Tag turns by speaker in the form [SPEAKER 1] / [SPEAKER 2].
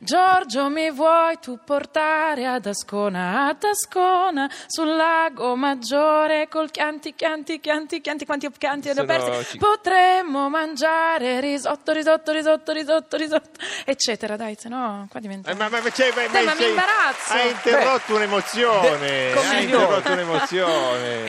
[SPEAKER 1] Giorgio mi vuoi tu portare ad Ascona, ad Ascona, sul lago maggiore, col chianti, chianti, chianti, chianti, quanti chianti
[SPEAKER 2] Sono
[SPEAKER 1] aperti, potremmo mangiare risotto, risotto, risotto, risotto, risotto, eccetera, dai, se no qua diventa...
[SPEAKER 2] Eh, ma, ma, c'è- ma-
[SPEAKER 1] Dai, ma mi imbarazzo.
[SPEAKER 2] Hai interrotto un'emozione. Hai interrotto un'emozione.